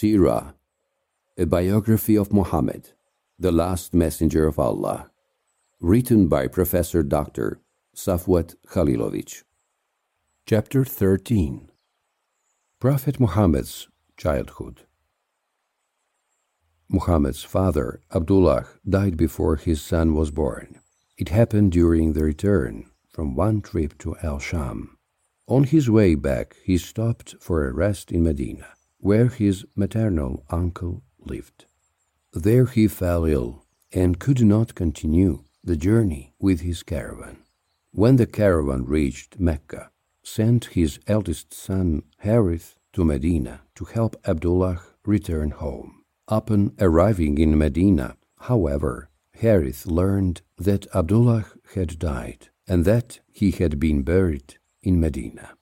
Sirah, a biography of Muhammad, the last messenger of Allah, written by Professor Dr. Safwat Khalilovich. Chapter 13 Prophet Muhammad's Childhood Muhammad's father, Abdullah, died before his son was born. It happened during the return from one trip to Al Sham. On his way back, he stopped for a rest in Medina, where his maternal uncle lived. There he fell ill and could not continue the journey with his caravan. When the caravan reached Mecca, sent his eldest son Harith to Medina to help Abdullah return home. Upon arriving in Medina, however, Harith learned that Abdullah had died and that he had been buried in Medina.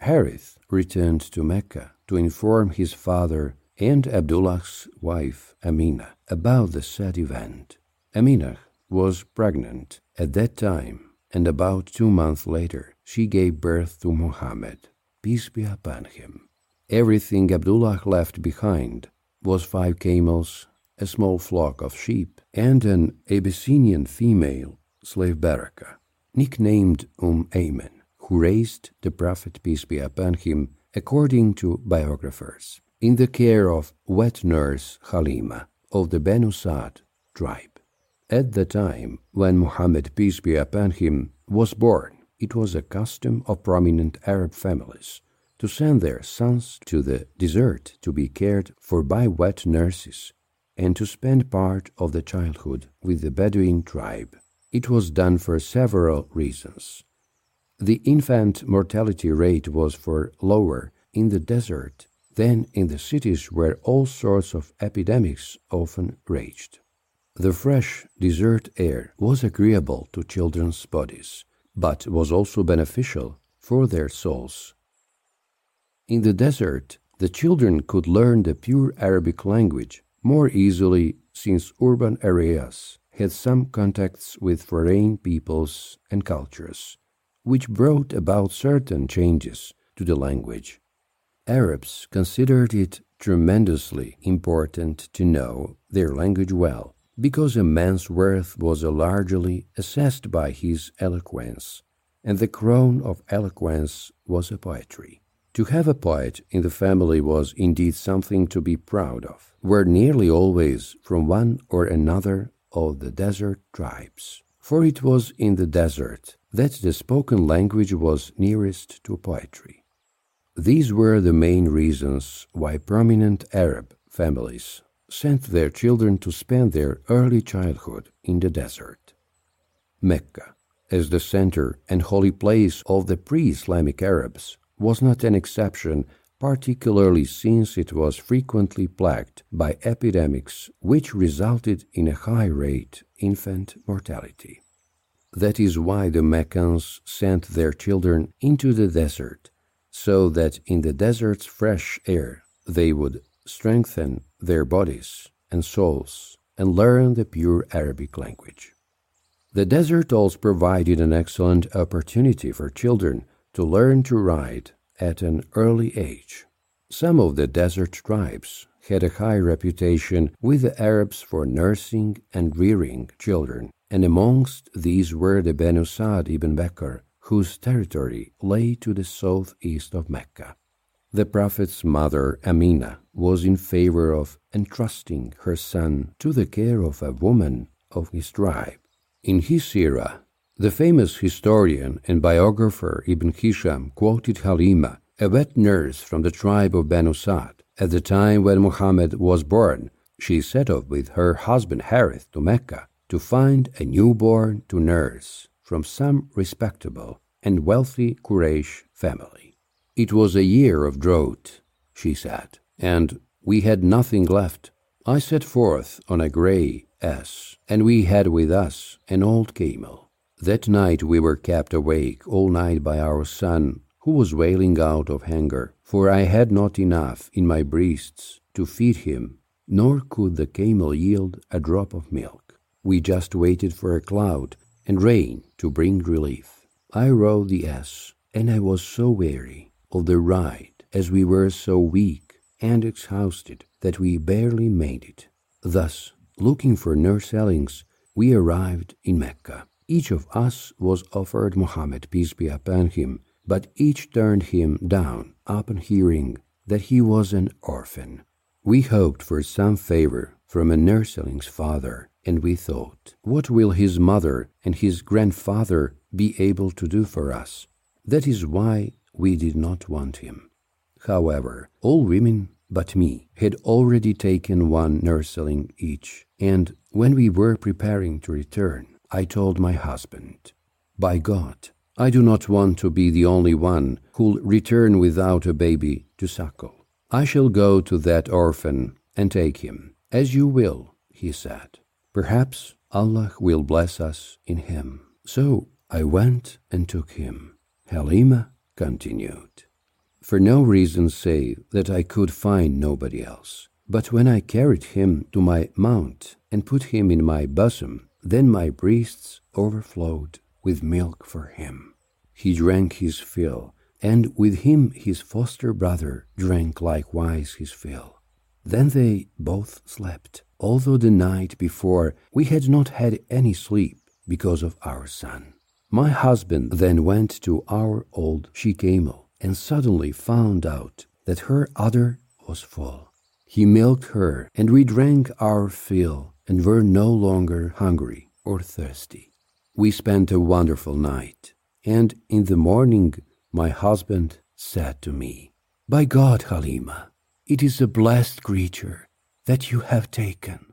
Harith returned to Mecca to inform his father and Abdullah's wife Amina about the sad event. Amina was pregnant at that time, and about two months later she gave birth to Muhammad, peace be upon him. Everything Abdullah left behind was five camels, a small flock of sheep, and an Abyssinian female slave Baraka, nicknamed Umm Ayman, who raised the Prophet, peace be upon him, according to biographers, in the care of wet nurse Halima of the Banu Sa'd tribe. At the time when Muhammad, peace be upon him, was born, it was a custom of prominent Arab families to send their sons to the desert to be cared for by wet nurses and to spend part of the childhood with the Bedouin tribe. It was done for several reasons. The infant mortality rate was for lower in the desert than in the cities where all sorts of epidemics often raged. The fresh desert air was agreeable to children's bodies, but was also beneficial for their souls in the desert, the children could learn the pure Arabic language more easily since urban areas had some contacts with foreign peoples and cultures, which brought about certain changes to the language. Arabs considered it tremendously important to know their language well, because a man's worth was largely assessed by his eloquence, and the crown of eloquence was a poetry. To have a poet in the family was indeed something to be proud of, were nearly always from one or another of the desert tribes. For it was in the desert that the spoken language was nearest to poetry. These were the main reasons why prominent Arab families sent their children to spend their early childhood in the desert. Mecca, as the center and holy place of the pre Islamic Arabs, was not an exception, particularly since it was frequently plagued by epidemics which resulted in a high rate infant mortality. That is why the Meccans sent their children into the desert, so that in the desert's fresh air they would strengthen their bodies and souls and learn the pure Arabic language. The desert also provided an excellent opportunity for children to learn to ride at an early age. Some of the desert tribes had a high reputation with the Arabs for nursing and rearing children, and amongst these were the Banu Sa'd ibn Bakr, whose territory lay to the southeast of Mecca. The Prophet's mother, Amina, was in favor of entrusting her son to the care of a woman of his tribe. In his sirah, the famous historian and biographer Ibn Hisham quoted Halima, a wet nurse from the tribe of Banu Sa'd. At the time when Muhammad was born, she set off with her husband Harith to Mecca to find a newborn to nurse from some respectable and wealthy Quraysh family. It was a year of drought, she said, and we had nothing left. I set forth on a grey ass, and we had with us an old camel. That night we were kept awake all night by our son, who was wailing out of hunger, for I had not enough in my breasts to feed him, nor could the camel yield a drop of milk. We just waited for a cloud and rain to bring relief. I rode the ass, and I was so weary of the ride, as we were so weak and exhausted, that we barely made it. Thus, looking for nurselings, we arrived in Mecca. Each of us was offered Muhammad, peace be upon him, but each turned him down upon hearing that he was an orphan. We hoped for some favor from a nursling's father, and we thought, what will his mother and his grandfather be able to do for us? That is why we did not want him. However, all women but me had already taken one nursling each, and when we were preparing to return, I told my husband, By God, I do not want to be the only one who'll return without a baby to suckle. I shall go to that orphan and take him. As you will, he said. Perhaps Allah will bless us in him. So I went and took him. Halima continued. For no reason save that I could find nobody else. But when I carried him to my mount and put him in my bosom, then my breasts overflowed with milk for him. He drank his fill, and with him his foster brother drank likewise his fill. Then they both slept, although the night before we had not had any sleep because of our son. My husband then went to our old she camel and suddenly found out that her udder was full. He milked her, and we drank our fill and were no longer hungry or thirsty. We spent a wonderful night, and in the morning my husband said to me, By God, Halima, it is a blessed creature that you have taken.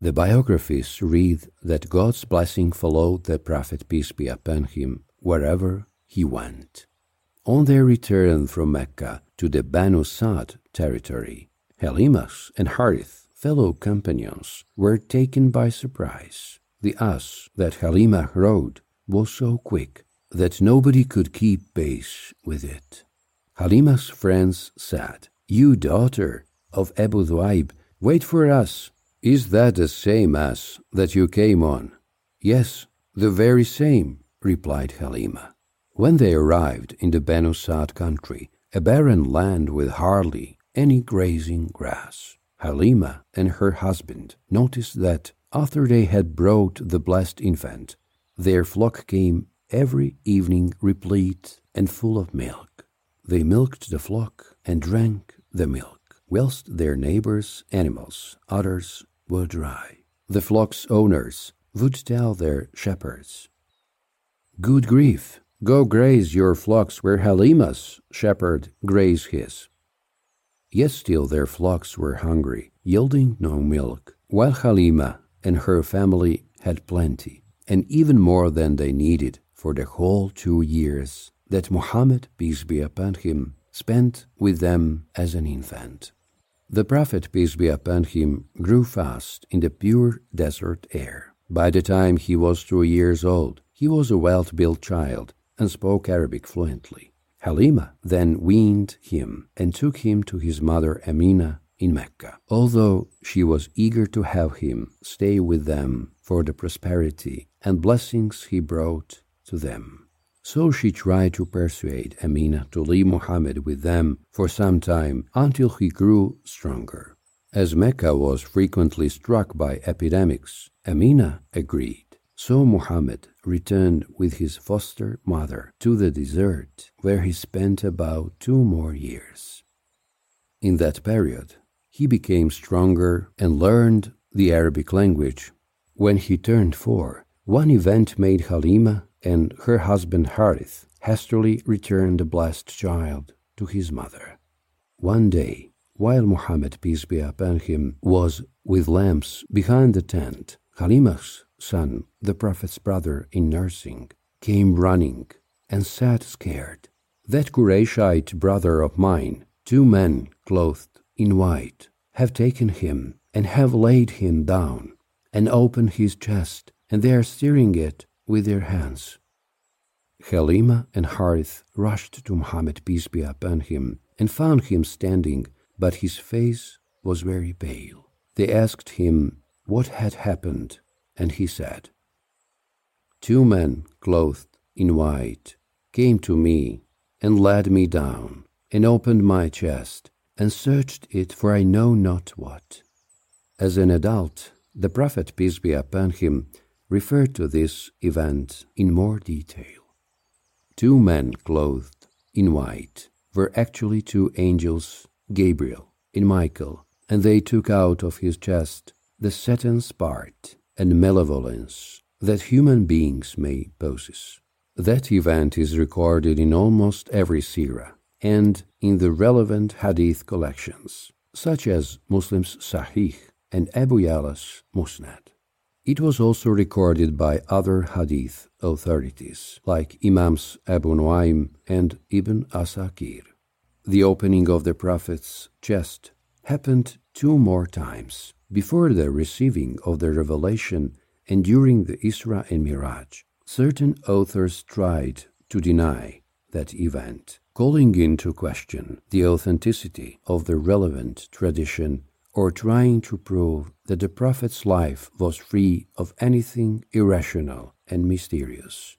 The biographies read that God's blessing followed the Prophet, peace be upon him, wherever he went. On their return from Mecca to the Banu Sa'd territory, Halimas and Harith, fellow companions, were taken by surprise. The ass that Halima rode was so quick that nobody could keep pace with it. Halima's friends said, You daughter of Abu Dhuaib, wait for us is that the same ass that you came on? Yes, the very same, replied Halima. When they arrived in the Banu Sa'd country, a barren land with hardly any grazing grass, Halima and her husband noticed that after they had brought the blessed infant, their flock came every evening replete and full of milk. They milked the flock and drank the milk whilst their neighbors' animals, others, were dry. The flock's owners would tell their shepherds, Good grief, go graze your flocks where Halima's shepherd grazed his. Yet still their flocks were hungry, yielding no milk, while Halima and her family had plenty, and even more than they needed for the whole two years that Muhammad, peace be upon him, spent with them as an infant. The Prophet, peace be upon him, grew fast in the pure desert air. By the time he was two years old, he was a well built child and spoke Arabic fluently. Halima then weaned him and took him to his mother Amina in Mecca, although she was eager to have him stay with them for the prosperity and blessings he brought to them. So she tried to persuade Amina to leave Muhammad with them for some time until he grew stronger. As Mecca was frequently struck by epidemics, Amina agreed. So Muhammad returned with his foster mother to the desert, where he spent about two more years. In that period, he became stronger and learned the Arabic language. When he turned four, one event made Halima and her husband Harith hastily returned the blessed child to his mother. One day, while Muhammad, peace be upon him, was with lamps behind the tent, Halima's son, the Prophet's brother in nursing, came running and sat scared. That Qurayshite brother of mine, two men clothed in white, have taken him and have laid him down and opened his chest, and they are stirring it with their hands. Halima and Harith rushed to Muhammad, peace be upon him, and found him standing, but his face was very pale. They asked him what had happened, and he said, Two men clothed in white came to me and led me down, and opened my chest, and searched it for I know not what. As an adult, the Prophet, peace be upon him, referred to this event in more detail. Two men clothed in white were actually two angels, Gabriel and Michael, and they took out of his chest the Satan's part and malevolence that human beings may possess. That event is recorded in almost every seerah and in the relevant hadith collections, such as Muslim's Sahih and Abu Ya'la's Musnad. It was also recorded by other hadith authorities like Imams Abu Nuaym and Ibn Asakir. The opening of the Prophet's chest happened two more times before the receiving of the revelation and during the Isra and Miraj. Certain authors tried to deny that event, calling into question the authenticity of the relevant tradition or trying to prove that the Prophet's life was free of anything irrational and mysterious.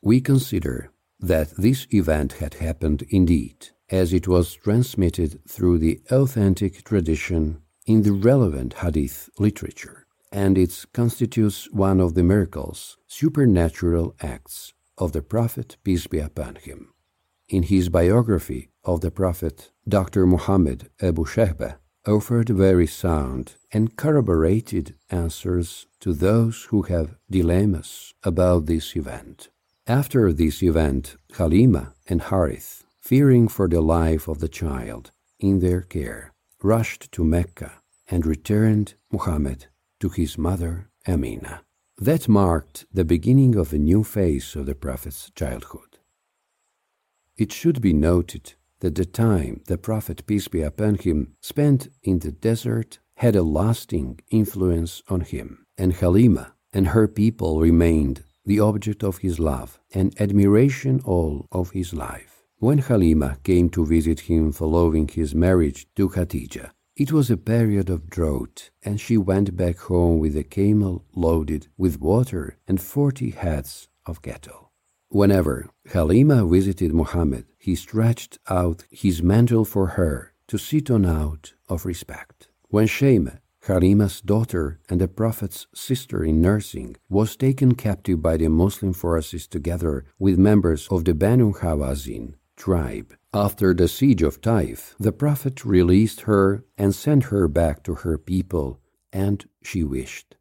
We consider that this event had happened indeed, as it was transmitted through the authentic tradition in the relevant Hadith literature, and it constitutes one of the miracles, supernatural acts of the Prophet, peace be upon him. In his biography of the Prophet, Dr. Muhammad Abu Shahbah offered very sound and corroborated answers to those who have dilemmas about this event. After this event, Halima and Harith, fearing for the life of the child in their care, rushed to Mecca and returned Muhammad to his mother Amina. That marked the beginning of a new phase of the Prophet's childhood. It should be noted that the time the Prophet, peace be upon him, spent in the desert had a lasting influence on him, and Halima and her people remained the object of his love and admiration all of his life. When Halima came to visit him following his marriage to Khadija, it was a period of drought, and she went back home with a camel loaded with water and forty heads of cattle. Whenever Halima visited Muhammad, he stretched out his mantle for her to sit on out of respect. When Shema, Halima's daughter and the Prophet's sister in nursing, was taken captive by the Muslim forces together with members of the Banu Hawazin tribe. After the siege of Taif, the Prophet released her and sent her back to her people, and she wished